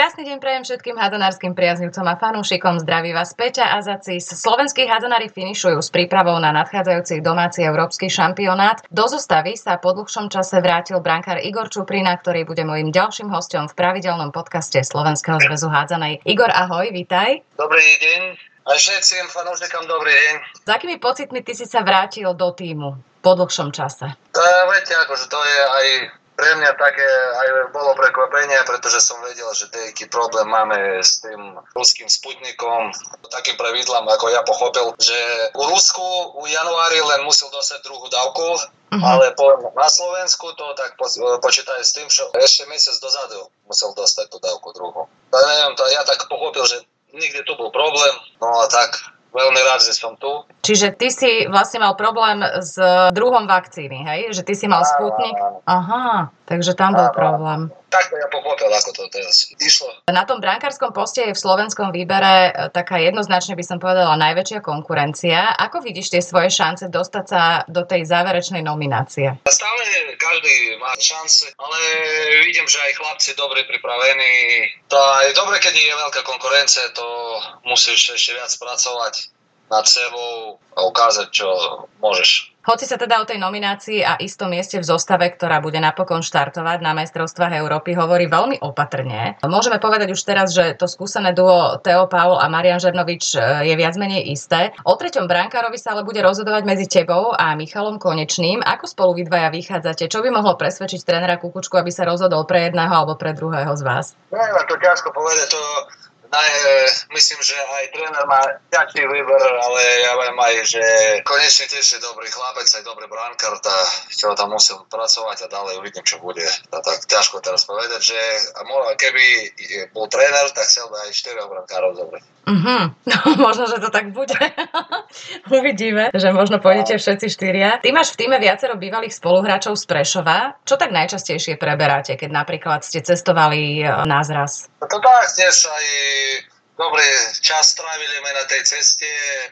Krásny deň prajem všetkým hadzanárskym priaznivcom a fanúšikom. Zdraví vás Peťa a Zacis. Slovenskí hadzanári finišujú s prípravou na nadchádzajúci domáci európsky šampionát. Do zostavy sa po dlhšom čase vrátil brankár Igor Čuprina, ktorý bude mojím ďalším hostom v pravidelnom podcaste Slovenského zväzu hádzanej. Igor, ahoj, vitaj. Dobrý deň. A všetkým fanúšikom dobrý deň. S akými pocitmi ty si sa vrátil do týmu po dlhšom čase? To, viete, akože to je aj pre mňa také aj bolo prekvapenie, pretože som vedel, že nejaký problém máme s tým ruským sputnikom. Takým pravidlám, ako ja pochopil, že u Rusku u januári len musel dostať druhú dávku, uh-huh. ale po, na Slovensku to tak po, počítajú s tým, že ešte mesiac dozadu musel dostať tú dávku druhú. To, neviem, to ja tak pochopil, že nikdy tu bol problém, no a tak veľmi rád, že som tu. Čiže ty si vlastne mal problém s druhom vakcíny, hej? Že ty si mal Sputnik? Aha, takže tam bol problém. Tak ja pochopil, ako to teraz išlo. Na tom brankárskom poste je v slovenskom výbere e, taká jednoznačne by som povedala najväčšia konkurencia. Ako vidíš tie svoje šance dostať sa do tej záverečnej nominácie? Stále každý má šance, ale vidím, že aj chlapci dobre pripravení. To je dobre, keď je veľká konkurencia, to musíš ešte viac pracovať nad sebou a ukázať, čo môžeš. Hoci sa teda o tej nominácii a istom mieste v zostave, ktorá bude napokon štartovať na majstrovstvách Európy, hovorí veľmi opatrne. Môžeme povedať už teraz, že to skúsené duo Teo Paul a Marian Žernovič e, je viac menej isté. O treťom brankárovi sa ale bude rozhodovať medzi tebou a Michalom Konečným. Ako spolu vy dvaja vychádzate? Čo by mohlo presvedčiť trénera Kukučku, aby sa rozhodol pre jedného alebo pre druhého z vás? Neviem, to ťažko povedať. To Naj, e, myslím, že aj tréner má ťažký výber, ale ja viem aj, že konečne tiež je dobrý chlapec, aj dobrý brankár, tá, čo tam musím pracovať a ďalej uvidím, čo bude. A tak ťažko teraz povedať, že keby bol tréner, tak chcel by aj 4 brankárov zobrať. Mm-hmm. No, možno, že to tak bude. Uvidíme, že možno pôjdete všetci štyria. Ty máš v týme viacero bývalých spoluhráčov z Prešova. Čo tak najčastejšie preberáte, keď napríklad ste cestovali e, na zraz? No to tak, tiež aj dobrý čas strávili sme na tej ceste,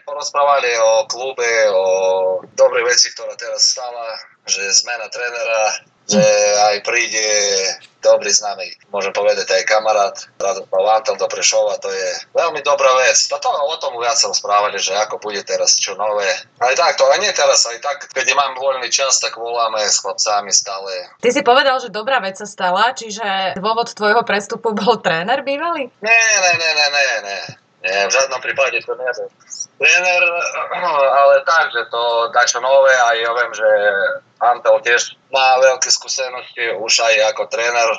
porozprávali o klube, o dobrej veci, ktorá teraz stala, že zmena trénera, že aj príde dobrý známy, môžem povedať aj kamarát, Radoslav Antel do Prešova, to je veľmi dobrá vec. A to o tom viac sa správali, že ako bude teraz čo nové. Aj tak, to aj nie teraz, aj tak, keď mám voľný čas, tak voláme s chlapcami stále. Ty si povedal, že dobrá vec sa stala, čiže dôvod tvojho prestupu bol tréner bývalý? Nie, nie, nie, nie, nie, nie. Nie, v žiadnom prípade to nie tréner, ale tak, že to dačo nové a ja viem, že Antel tiež má veľké skúsenosti už aj ako tréner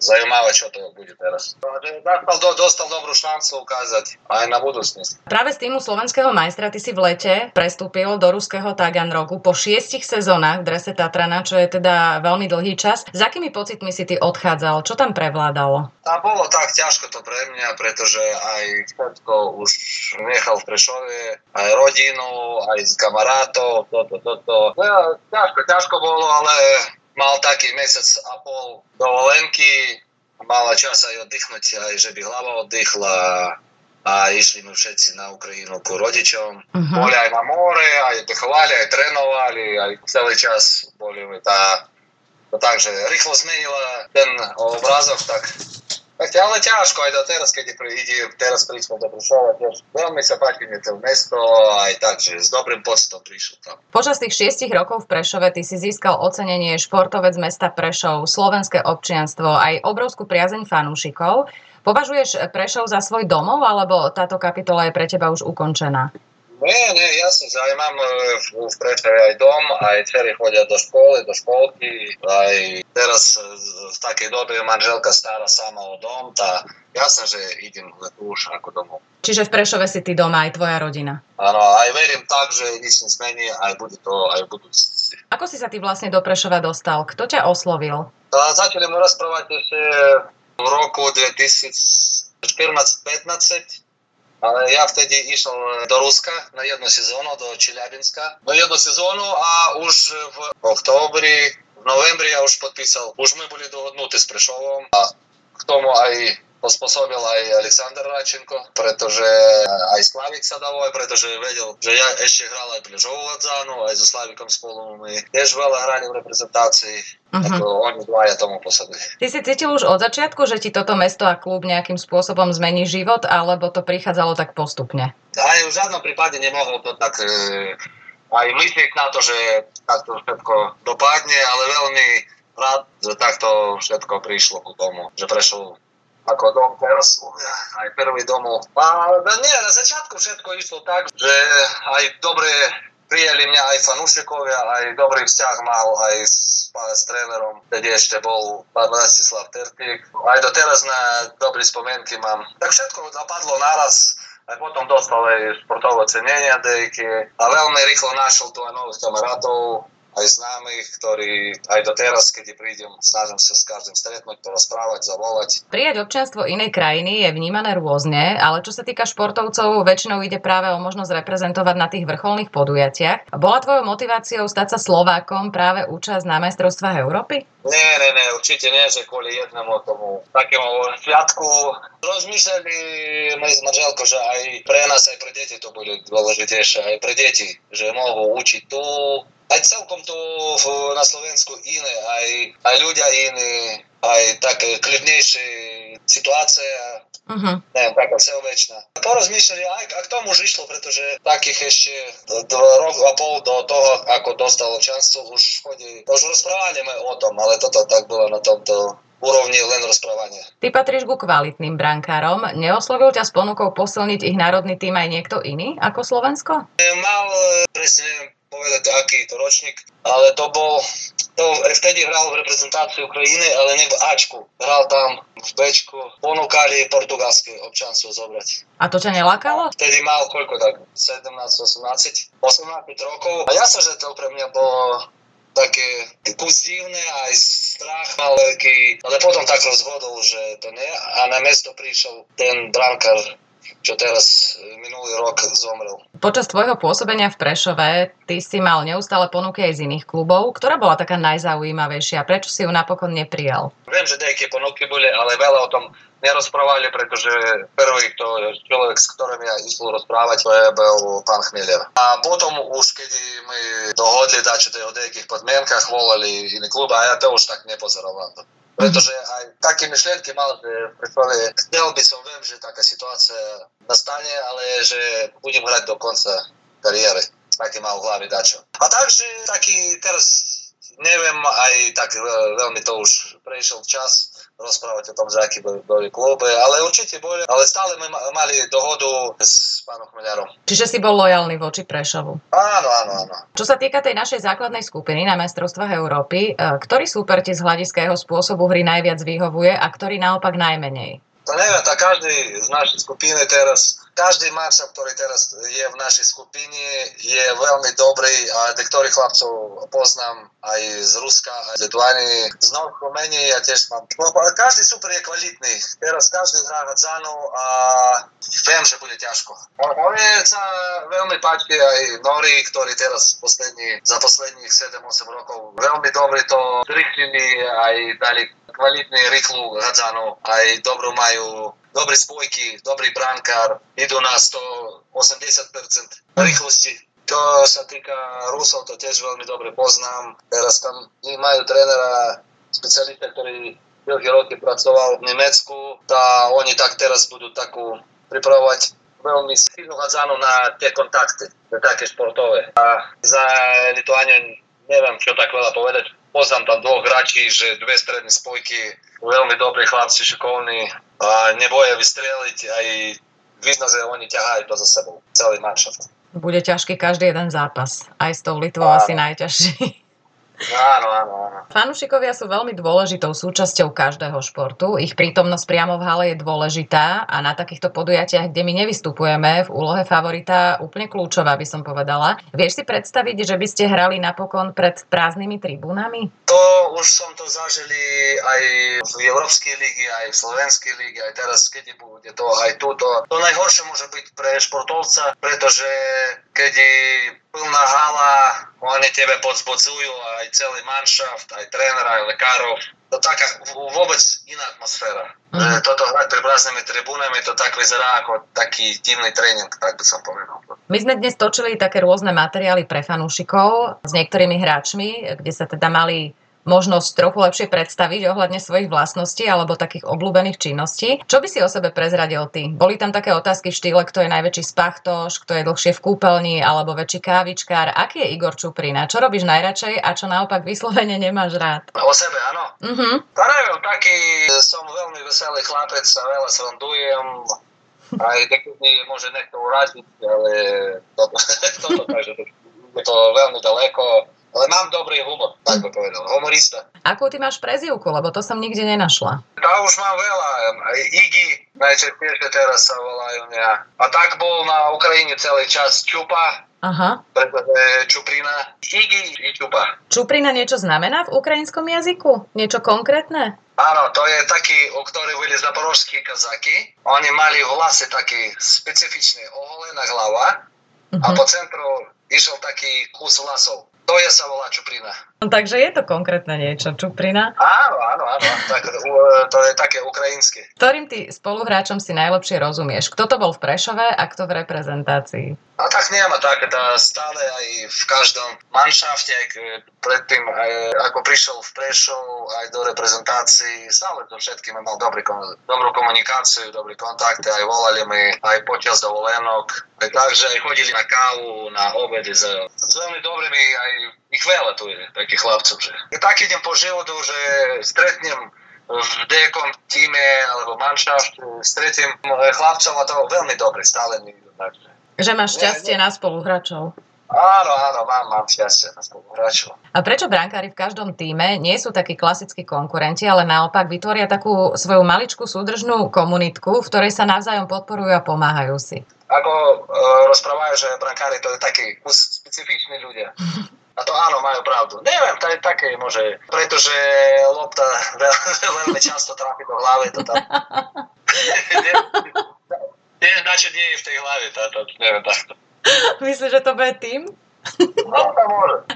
zaujímavé, čo to bude teraz. Dostal, dostal dobrú šancu ukázať aj na budúcnosť. Práve z týmu slovenského majstra ty si v lete prestúpil do ruského Taganrogu po šiestich sezónach v drese Tatrana, čo je teda veľmi dlhý čas. S akými pocitmi si ty odchádzal? Čo tam prevládalo? A bolo tak ťažko to pre mňa, pretože aj všetko už nechal v Prešove, aj rodinu, aj s kamarátov, toto, toto. To. No, ťažko, ťažko bolo, ale mal taký mesiac a pol dovolenky, mala čas aj oddychnúť, aj že by hlava oddychla a išli my všetci na Ukrajinu ku rodičom. Uh-huh. Boli aj na more, aj dechovali, aj trénovali, aj celý čas boli tá... Takže rýchlo zmenila ten obrázok, tak tak ale ťažko aj do teraz, keď ide, teraz prišiel do tiež veľmi sa páči mi to mesto, aj tak, že s dobrým pocitom prišiel tam. Počas tých šiestich rokov v Prešove ty si získal ocenenie športovec mesta Prešov, slovenské občianstvo, aj obrovskú priazeň fanúšikov. Považuješ Prešov za svoj domov, alebo táto kapitola je pre teba už ukončená? Nie, nie, jasne, že aj mám e, v, v Prešove aj dom, aj dcery chodia do školy, do školky, aj teraz e, v takej dobe manželka stará sama o dom, tá jasne, že idem už ako domov. Čiže v Prešove si ty doma, aj tvoja rodina? Áno, aj verím tak, že nič nezmení, aj bude to aj v budúcnosti. Ako si sa ty vlastne do Prešova dostal? Kto ťa oslovil? A začali mu rozprávať ešte v roku 2014-15 ale ja vtedy išiel do Ruska na jednu sezónu, do Čeliabinska. Na jednu sezónu a už v októbri, v novembri ja už podpísal. Už my boli dohodnutí s Prešovom a k tomu aj pospôsobil aj Aleksandr Račenko, pretože aj Slavik sa dával, pretože vedel, že ja ešte hral aj pre Žovu aj so Slavikom spolu. My tiež veľa hrali v reprezentácii. Uh-huh. Oni dvaja tomu posadili. Ty si cítil už od začiatku, že ti toto mesto a klub nejakým spôsobom zmení život, alebo to prichádzalo tak postupne? Aj v žiadnom prípade nemohol to tak e, aj myslieť na to, že takto všetko dopadne, ale veľmi rád, že takto všetko prišlo ku tomu, že prešiel ako dom teraz, aj prvý domov. A nie, na začiatku všetko išlo tak, že aj dobre prijeli mňa aj fanúšikovia, aj dobrý vzťah mal aj s, s trénerom, vtedy ešte bol Vlastislav Terpík. Aj doteraz na dobré spomienky mám. Tak všetko zapadlo naraz, aj potom dostal aj športové cenenie dejky a veľmi rýchlo našiel tu aj nových kamarátov, aj známych, ktorí aj doteraz, keď prídem, snažím sa s každým stretnúť, porozprávať, zavolať. Prijať občianstvo inej krajiny je vnímané rôzne, ale čo sa týka športovcov, väčšinou ide práve o možnosť reprezentovať na tých vrcholných podujatiach. Bola tvojou motiváciou stať sa Slovákom práve účasť na majstrovstvách Európy? Nie, nie, nie, určite nie, že kvôli jednému tomu takému sviatku. Rozmýšľali my s manželkou, že aj pre nás, aj pre deti to bude dôležitejšie, aj pre deti, že mohú učiť tu, aj celkom to na Slovensku iné, aj, aj ľudia iní, aj tak kľudnejšie situácia, uh-huh. neviem, taká všeobecná. Porozmýšľali, aj k tomu už išlo, pretože takých ešte rok a pol do toho, ako dostalo členstvo, už chodí, už rozprávali o tom, ale toto tak bolo na tomto úrovni len rozprávania. Ty patríš ku kvalitným brankárom. Neoslovil ťa s ponukou posilniť ich národný tým aj niekto iný ako Slovensko? Mal, presne povedať, aký to ročník, ale to bol, to vtedy hral v reprezentácii Ukrajiny, ale nie v Ačku. Hral tam v Bčku, ponúkali portugalské občanstvo zobrať. A to ťa nelákalo? Vtedy mal koľko tak, 17, 18, 18 rokov. A ja sa, že to pre mňa bolo také kus divné, aj strach mal veľký, ale potom tak rozhodol, že to nie. A na mesto prišiel ten brankár čo teraz e, minulý rok zomrel. Počas tvojho pôsobenia v Prešove ty si mal neustále ponuky aj z iných klubov. Ktorá bola taká najzaujímavejšia? Prečo si ju napokon neprijal? Viem, že nejaké ponuky boli, ale veľa o tom nerozprávali, pretože prvý to človek, s ktorým ja išlo rozprávať, to je bol pán Chmieler. A potom už, keď my dohodli že o nejakých podmienkach volali iný klub, a ja to už tak to. Pretože aj také myšlienky mal, že prvé, chcel by som, viem, že taká situácia nastane, ale že budem hrať do konca kariéry. Taký mal v hlave dačo. A takže taký teraz neviem, aj tak veľmi to už prešiel čas, rozprávať o tom, že aký boli kluby, ale určite boli, ale stále my mali dohodu s pánom Chmeliarom. Čiže si bol lojálny voči Prešovu? Áno, áno, áno. Čo sa týka tej našej základnej skupiny na mestrovstvách Európy, e, ktorý súper ti z hľadiska jeho spôsobu hry najviac vyhovuje a ktorý naopak najmenej? To neviem, tak každý z našej skupiny teraz každý matchup, ktorý teraz je v našej skupine, je veľmi dobrý a niektorých chlapcov poznám aj z Ruska, aj z Litvany, z Nových Rumení, ja tiež mám. Každý super je kvalitný. Teraz každý hrá Hadzanu a viem, že bude ťažko. Mne sa veľmi páči aj Nori, ktorí teraz poslední, za posledných 7-8 rokov veľmi dobre to zrychlili, aj dali kvalitný rýchlu Hadzanu, aj dobrú majú dobré spojky, dobrý brankár, idú na 180% rýchlosti. To sa týka Rusov, to tiež veľmi dobre poznám. Teraz tam majú trénera, specialista, ktorý veľké roky pracoval v Nemecku, tá oni tak teraz budú takú pripravovať veľmi silnú hádzanú na tie kontakty, na také športové. A za Lituániu neviem, čo tak veľa povedať. Poznám tam dvoch hráči, že dve stredné spojky, veľmi dobrí chlapci, šikovní, a neboja vystreliť, aj vidno, že oni ťahajú to za sebou, celý manšaft. Bude ťažký každý jeden zápas, aj s tou Litvou asi najťažší. Áno, áno, áno. Fanúšikovia sú veľmi dôležitou súčasťou každého športu. Ich prítomnosť priamo v hale je dôležitá a na takýchto podujatiach, kde my nevystupujeme v úlohe favorita, úplne kľúčová by som povedala. Vieš si predstaviť, že by ste hrali napokon pred prázdnymi tribúnami? To už som to zažili aj v Európskej líge, aj v Slovenskej líge, aj teraz, keď bude to aj túto. To najhoršie môže byť pre športovca, pretože keď je plná hala, oni tebe podzbudzujú, aj celý manšaft, aj tréner, aj lekárov. To taká vôbec iná atmosféra. Mm. Toto hrať pri prázdnymi tribúnami, to tak vyzerá ako taký divný tréning, tak by som povedal. My sme dnes točili také rôzne materiály pre fanúšikov s niektorými hráčmi, kde sa teda mali možnosť trochu lepšie predstaviť ohľadne svojich vlastností alebo takých obľúbených činností. Čo by si o sebe prezradil ty? Boli tam také otázky v štýle, kto je najväčší spachtoš, kto je dlhšie v kúpeľni alebo väčší kávičkár. Aký je Igor Čuprina? Čo robíš najradšej a čo naopak vyslovene nemáš rád? O sebe, áno. Uh-huh. To neviem, taký som veľmi veselý chlapec a veľa srandujem. Aj niekedy môže niekto uradiť, ale toto, toto, takže je to veľmi ďaleko ale mám dobrý humor, tak by povedal. Humorista. Akú ty máš prezivku, lebo to som nikde nenašla? To už mám veľa. Iggy, najčastejšie teraz sa volajú mňa. A tak bol na Ukrajine celý čas Čupa, Aha. Pretože Čuprina, Iggy i Čupa. Čuprina niečo znamená v ukrajinskom jazyku? Niečo konkrétne? Áno, to je taký, o ktorí boli zaporožskí kazaky. Oni mali vlasy taký specifičný, oholená hlava uh-huh. a mhm. po centru išiel taký kus vlasov. To je sa volá čuprina. No, takže je to konkrétne niečo, čuprina? Áno, áno, áno. Tak, to je také ukrajinské. Ktorým ty spoluhráčom si najlepšie rozumieš? Kto to bol v Prešove a kto v reprezentácii? A tak nema tak, tá stále aj v každom manšafte, aj predtým, aj ako prišiel v Prešov, aj do reprezentácií, stále to všetkým mal dobrý, dobrú komunikáciu, dobrý kontakt, aj volali mi aj počas dovolenok, takže aj chodili na kávu, na obedy s, veľmi dobrými, aj ich veľa tu je, takých chlapcov, že tak idem po životu, že stretnem v nejakom týme alebo manšaft, stretnem chlapcov a to veľmi dobre, stále mi takže že máš šťastie na spoluhráčov. Áno, áno, mám, mám šťastie na spoluhráčov. A prečo brankári v každom týme nie sú takí klasickí konkurenti, ale naopak vytvoria takú svoju maličkú súdržnú komunitku, v ktorej sa navzájom podporujú a pomáhajú si? Ako e, rozprávajú, že brankári to je takí specifiční ľudia. A to áno, majú pravdu. Neviem, to je také môže, pretože lopta veľmi často trápi do hlavy, to tam... neviem, na čo deje v tej hlave táto, neviem takto. Myslíš, že to bude tým? No.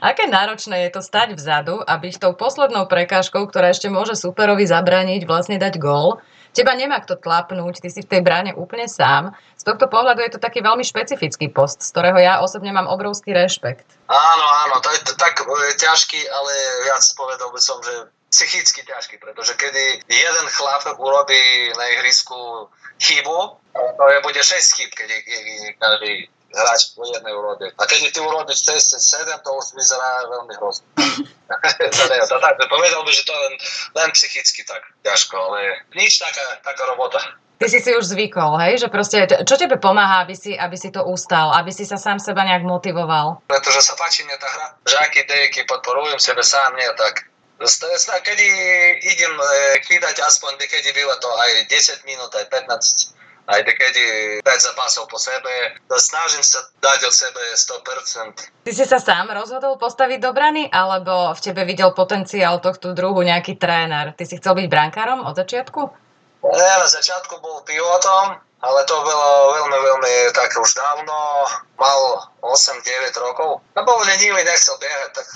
Aké náročné je to stať vzadu a byť tou poslednou prekážkou, ktorá ešte môže superovi zabrániť vlastne dať gól. Teba nemá kto tlapnúť, ty si v tej bráne úplne sám. Z tohto pohľadu je to taký veľmi špecifický post, z ktorého ja osobne mám obrovský rešpekt. Áno, áno, to je t- tak e, ťažký, ale viac povedal by som, že psychicky ťažký, pretože kedy jeden chlap urobí na ihrisku chybu, to je bude 6 chyb, keď každý hráč po jednej urode. A keď ty urobíš 6, 7, to už vyzerá veľmi hrozne. to, tak, povedal by, že to len, len psychicky tak ťažko, ale nič taká, taká robota. Ty si si už zvykol, hej? Že proste, čo tebe pomáha, aby si, aby si to ustal, aby si sa sám seba nejak motivoval? Pretože sa páči mne tá hra. Že aký dejky podporujem sebe sám, nie tak kedy idem e, kýdať aspoň, kedy bylo to aj 10 minút, aj 15 aj kedy 5 zápasov po sebe, snažím sa dať od sebe 100%. Ty si sa sám rozhodol postaviť do brany, alebo v tebe videl potenciál tohto druhu nejaký tréner? Ty si chcel byť brankárom od začiatku? Nie, na začiatku bol pivotom, ale to bolo veľmi, veľmi tak už dávno, mal 8-9 rokov. No bol lenivý, nechcel behať, tak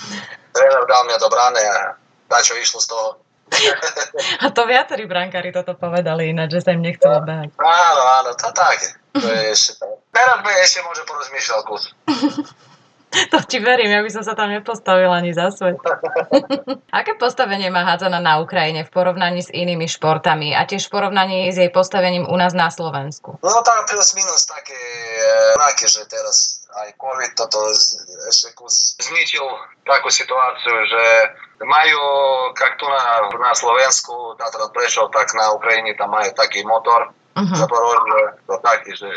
tréner dal mňa do brany a na čo išlo z toho. A to viacerí brankári toto povedali ináč, že sa im nechcelo behať. Áno, áno, to tak. To je ešte tak. Teraz by ešte môže porozmýšľať kus. To ti verím, ja by som sa tam nepostavila ani za svet. Aké postavenie má hádzana na Ukrajine v porovnaní s inými športami a tiež v porovnaní s jej postavením u nás na Slovensku? No tak plus minus také, také že teraz aj COVID toto ešte kus zničil takú situáciu, že majú, jak tu na, na Slovensku, na Prešov, tak na Ukrajine tam majú taký motor, uh-huh. Zaporožie, to taký, že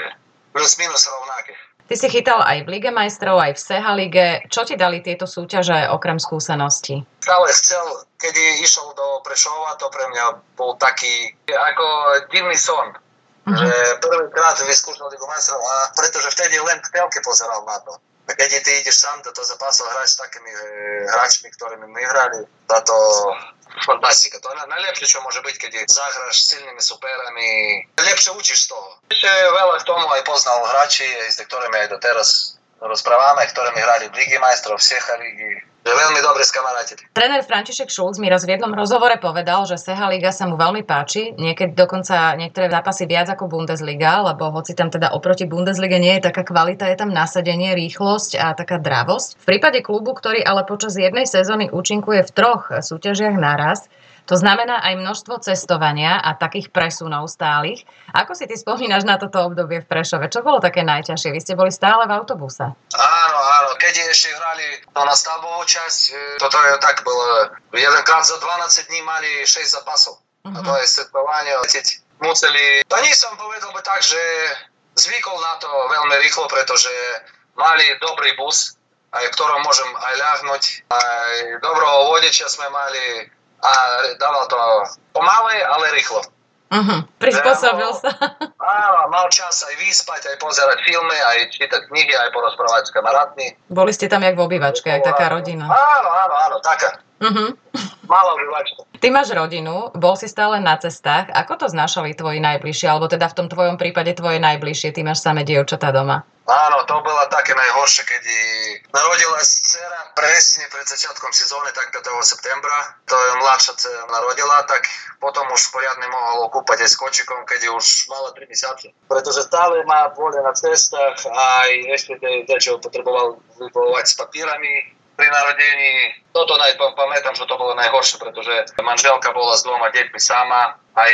plus minus rovnaké. Ty si chytal aj v Lige majstrov, aj v Seha Lige. Čo ti dali tieto súťaže okrem skúseností? Stále chcel, keď išiel do Prešova, to pre mňa bol taký ako divný son. Uh-huh. Že prvýkrát vyskúšal Ligu majstrov a pretože vtedy len v telke pozeral na to. A keď ty ideš sám do toho zápasu hrať s takými e, hráčmi, ktorými my hrali, táto fantastika. To je najlepšie, čo môže byť, keď zahráš s silnými superami. Lepšie učíš z toho. Ešte veľa k tomu aj poznal hráči, s ktorými aj doteraz rozprávame, ktoré mi hrali v Ligi majstrov, Secha Ligi, že veľmi dobre skamarátili. Tréner František Šulc mi raz v jednom rozhovore povedal, že Seha Liga sa mu veľmi páči, niekedy dokonca niektoré zápasy viac ako Bundesliga, lebo hoci tam teda oproti Bundeslige nie je taká kvalita, je tam nasadenie, rýchlosť a taká dravosť. V prípade klubu, ktorý ale počas jednej sezóny účinkuje v troch súťažiach naraz, to znamená aj množstvo cestovania a takých presunov stálych. Ako si ty spomínaš na toto obdobie v Prešove? Čo bolo také najťažšie? Vy ste boli stále v autobuse. Áno, áno. Keď ešte hrali to na stavbovú časť, e, toto je tak bolo. Jedenkrát za 12 dní mali 6 zápasov. Uh-huh. A to je cestovanie. Museli... To nie som povedal by tak, že zvykol na to veľmi rýchlo, pretože mali dobrý bus, aj ktorom môžem aj ľahnuť. Aj dobrého vodiča sme mali, a dával to pomalej, ale rýchlo. Uh-huh. Prispôsobil sa. Áno, mal čas aj vyspať, aj pozerať filmy, aj čítať knihy, aj porozprávať s kamarátmi. Boli ste tam jak v obývačke, jak taká rodina. Áno, áno, áno, taká. Uh-huh. Malá obývačka. Ty máš rodinu, bol si stále na cestách. Ako to znášali tvoji najbližšie, alebo teda v tom tvojom prípade tvoje najbližšie? Ty máš samé dievčatá doma. Áno, to bola také najhoršie, keď narodila dcera presne pred začiatkom sezóny, tak 5. septembra. To je mladšia dcera narodila, tak potom už poriadne mohol kúpať aj s kočikom, keď už mala 3 mesiace. Pretože stále má vôľa na cestách a aj ešte niečo potreboval vypovovať s papírami, pri narodení. Toto pamätám, že to bolo najhoršie, pretože manželka bola s dvoma deťmi sama. Aj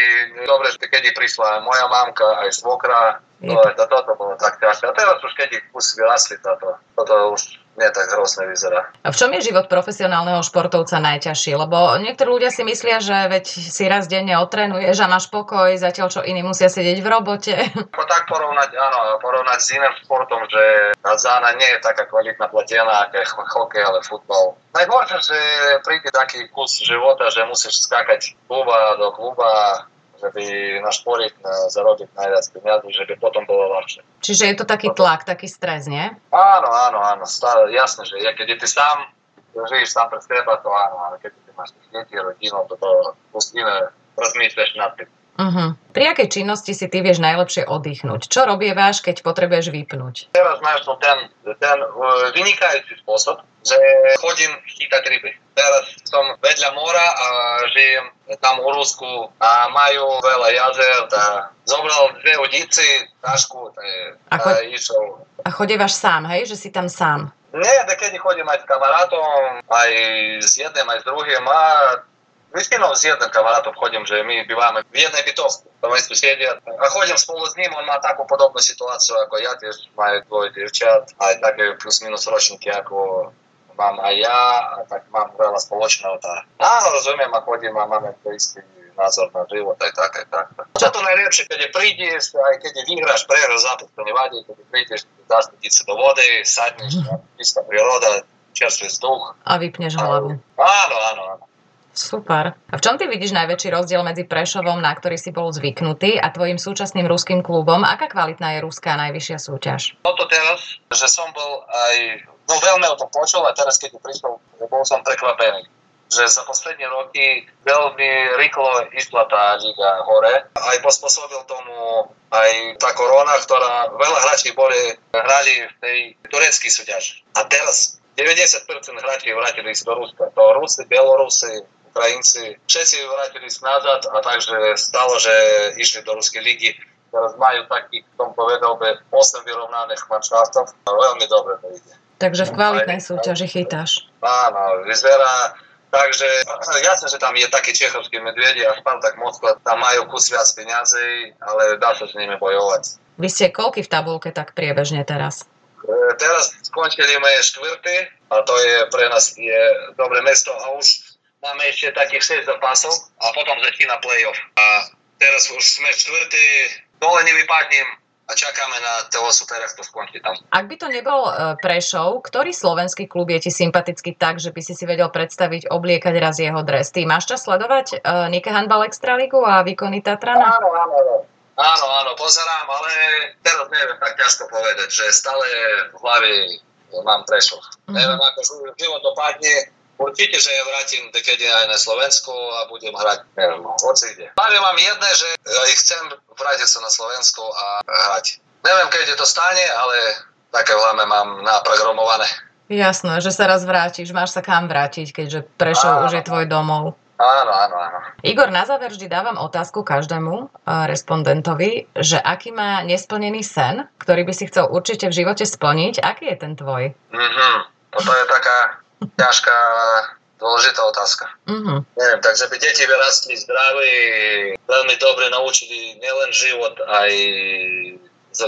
dobre, keď prišla moja mamka, aj svokra, to, to, toto bolo tak ťažké. A teraz už keď ich kus vyrastli, toto, toto už nie tak hrozne vyzerá. A v čom je život profesionálneho športovca najťažší? Lebo niektorí ľudia si myslia, že veď si raz denne otrenuješ a máš pokoj, zatiaľ čo iní musia sedieť v robote. Ako tak porovnať, áno, porovnať s iným športom, že zána nie je taká kvalitná platená, ako je hokej, ale futbal. Najhoršie, že príde taký kus života, že musíš skákať kluba do kluba, že by na zarobiť najviac peniazy, že by potom bolo ľahšie. Čiže je to taký tlak, taký stres, nie? Áno, áno, áno, stále, jasné, že ja, keď ty sám žiješ sám pre seba, to áno, ale keď ty máš deti, rodinu, to, to iné rozmýšľaš nad tým. Uh-huh. Pri akej činnosti si ty vieš najlepšie oddychnúť? Čo robievaš, keď potrebuješ vypnúť? Teraz máš ten, ten uh, vynikajúci spôsob, že chodím chytať ryby. Teraz som vedľa mora a žijem tam u Rusku a majú veľa jazer. A zobral dve udici, tašku a, a, išiel. A chodívaš sám, hej? Že si tam sám? Nie, da keď chodím aj s kamarátom, aj s jedným, aj s druhým a Väčšinou s jedným kamarátom chodím, že my bývame v jednej bytovke, tam aj sedia. A chodím spolu s ním, on má takú podobnú situáciu ako ja, tiež majú dvoje dievčat, aj také plus minus ročníky ako mám aj ja, a tak mám veľa spoločného. Tá. Áno, rozumiem a chodím a máme to istý názor na život, aj tak, aj tak. Čo to najlepšie, keď prídeš, aj keď vyhráš, prehráš zápas, to nevadí, keď prídeš, dáš sa do vody, sadneš, čistá príroda, čerstvý vzduch. A vypneš hlavu. Áno, áno, áno. Super. A v čom ty vidíš najväčší rozdiel medzi Prešovom, na ktorý si bol zvyknutý, a tvojim súčasným ruským klubom? Aká kvalitná je ruská najvyššia súťaž? Toto teraz, že som bol aj, no veľmi o tom počul a teraz keď prišiel, bol som prekvapený že za posledné roky veľmi rýchlo išla tá liga hore. Aj pospôsobil tomu aj tá korona, ktorá veľa hráči boli, hrali v tej tureckej súťaži. A teraz 90% hráči vrátili sa do Ruska. To Rusy, Bielorusy, Ukrajinci, všetci vrátili nazad a takže stalo, že išli do Ruskej ligy. Teraz majú takých, som povedal, 8 vyrovnaných manšaftov. Veľmi dobre to ide. Takže v kvalitnej súťaži chytáš. Áno, vyzerá, Takže jasne, že tam je taký čechovský medvedi a Spartak Moskva, tam majú kus viac peniazy, ale dá sa s nimi bojovať. Vy ste koľky v tabulke tak priebežne teraz? E, teraz skončili sme štvrtý a to je pre nás je dobré mesto a už máme ešte takých 6 zápasov a potom začína playoff. A teraz už sme štvrtý, dole nevypadnem a čakáme na toho supera, kto skončí tam. Ak by to nebol uh, Prešov, ktorý slovenský klub je ti sympatický tak, že by si si vedel predstaviť obliekať raz jeho dres? Ty máš čas sledovať uh, Nike Handball Extraligu a výkony Tatrana? Áno, áno, áno. Áno, áno, pozerám, ale teraz neviem tak ťažko povedať, že stále v hlave mám Prešov. Mm-hmm. Neviem, ako život dopadne, Určite, že ja vrátim dekedy aj na Slovensku a budem hrať, neviem, hoci kde. Hlavne mám jedné, že chcem vrátiť sa na Slovensku a hrať. Neviem, keď to stane, ale také v hlave mám naprogramované. Jasné, že sa raz vrátiš, máš sa kam vrátiť, keďže Prešov už je tvoj domov. Áno, áno, áno. Igor, na záver vždy dávam otázku každému uh, respondentovi, že aký má nesplnený sen, ktorý by si chcel určite v živote splniť. Aký je ten tvoj? Mhm. Toto je taká ťažká, dôležitá otázka. Uh-huh. Neviem, takže by deti vyrastli zdraví, veľmi dobre naučili nielen život, aj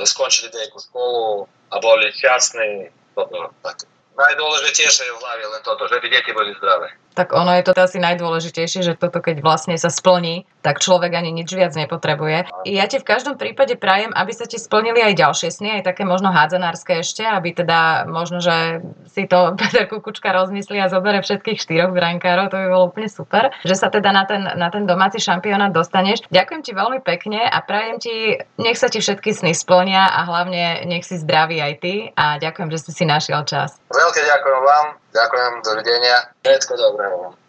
skončili nejakú školu a boli šťastní. Toto, tak. Najdôležitejšie je v hlave len toto, že by deti boli zdravé tak ono je to asi najdôležitejšie, že toto keď vlastne sa splní, tak človek ani nič viac nepotrebuje. Ja ti v každom prípade prajem, aby sa ti splnili aj ďalšie sny, aj také možno hádzanárske ešte, aby teda možno, že si to Peter Kukučka rozmyslí a zobere všetkých štyroch brankárov, to by bolo úplne super, že sa teda na ten, na ten domáci šampionát dostaneš. Ďakujem ti veľmi pekne a prajem ti, nech sa ti všetky sny splnia a hlavne nech si zdravý aj ty a ďakujem, že si si našiel čas. Veľké ďakujem vám, ďakujem, dovidenia, všetko dobré.